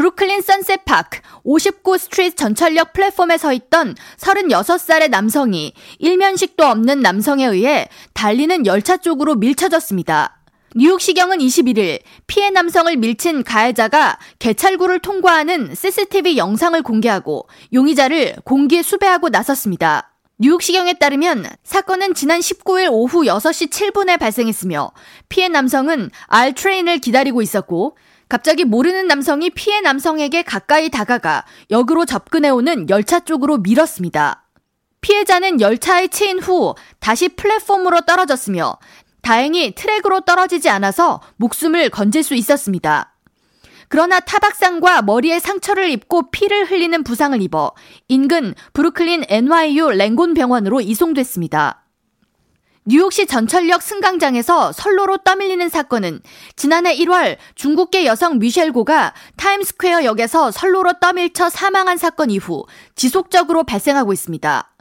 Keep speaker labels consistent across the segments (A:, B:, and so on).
A: 브루클린 선셋 파크 59 스트리트 전철역 플랫폼에 서 있던 36살의 남성이 일면식도 없는 남성에 의해 달리는 열차 쪽으로 밀쳐졌습니다. 뉴욕시경은 21일 피해 남성을 밀친 가해자가 개찰구를 통과하는 CCTV 영상을 공개하고 용의자를 공개 수배하고 나섰습니다. 뉴욕시경에 따르면 사건은 지난 19일 오후 6시 7분에 발생했으며 피해 남성은 R train을 기다리고 있었고 갑자기 모르는 남성이 피해 남성에게 가까이 다가가 역으로 접근해오는 열차 쪽으로 밀었습니다. 피해자는 열차에 치인 후 다시 플랫폼으로 떨어졌으며 다행히 트랙으로 떨어지지 않아서 목숨을 건질 수 있었습니다. 그러나 타박상과 머리에 상처를 입고 피를 흘리는 부상을 입어 인근 브루클린 NYU 랭곤 병원으로 이송됐습니다. 뉴욕시 전철역 승강장에서 선로로 떠밀리는 사건은 지난해 1월 중국계 여성 미셸 고가 타임스퀘어 역에서 선로로 떠밀쳐 사망한 사건 이후 지속적으로 발생하고 있습니다.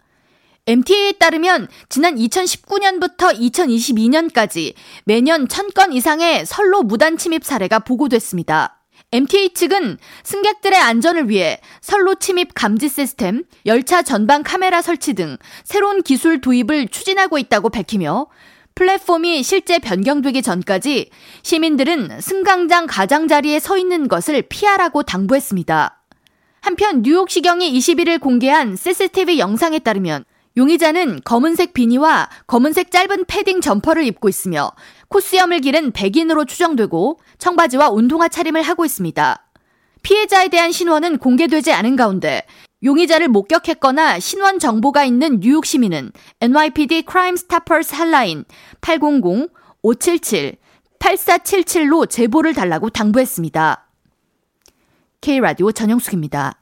A: MTA에 따르면 지난 2019년부터 2022년까지 매년 1000건 이상의 선로 무단 침입 사례가 보고됐습니다. MTA 측은 승객들의 안전을 위해 선로 침입 감지 시스템, 열차 전방 카메라 설치 등 새로운 기술 도입을 추진하고 있다고 밝히며 플랫폼이 실제 변경되기 전까지 시민들은 승강장 가장자리에 서 있는 것을 피하라고 당부했습니다. 한편 뉴욕시경이 21일 공개한 CCTV 영상에 따르면 용의자는 검은색 비니와 검은색 짧은 패딩 점퍼를 입고 있으며 콧수염을 기른 백인으로 추정되고 청바지와 운동화 차림을 하고 있습니다. 피해자에 대한 신원은 공개되지 않은 가운데 용의자를 목격했거나 신원 정보가 있는 뉴욕 시민은 NYPD Crime Stoppers 핫라인 800-577-8477로 제보를 달라고 당부했습니다. K라디오 전영숙입니다.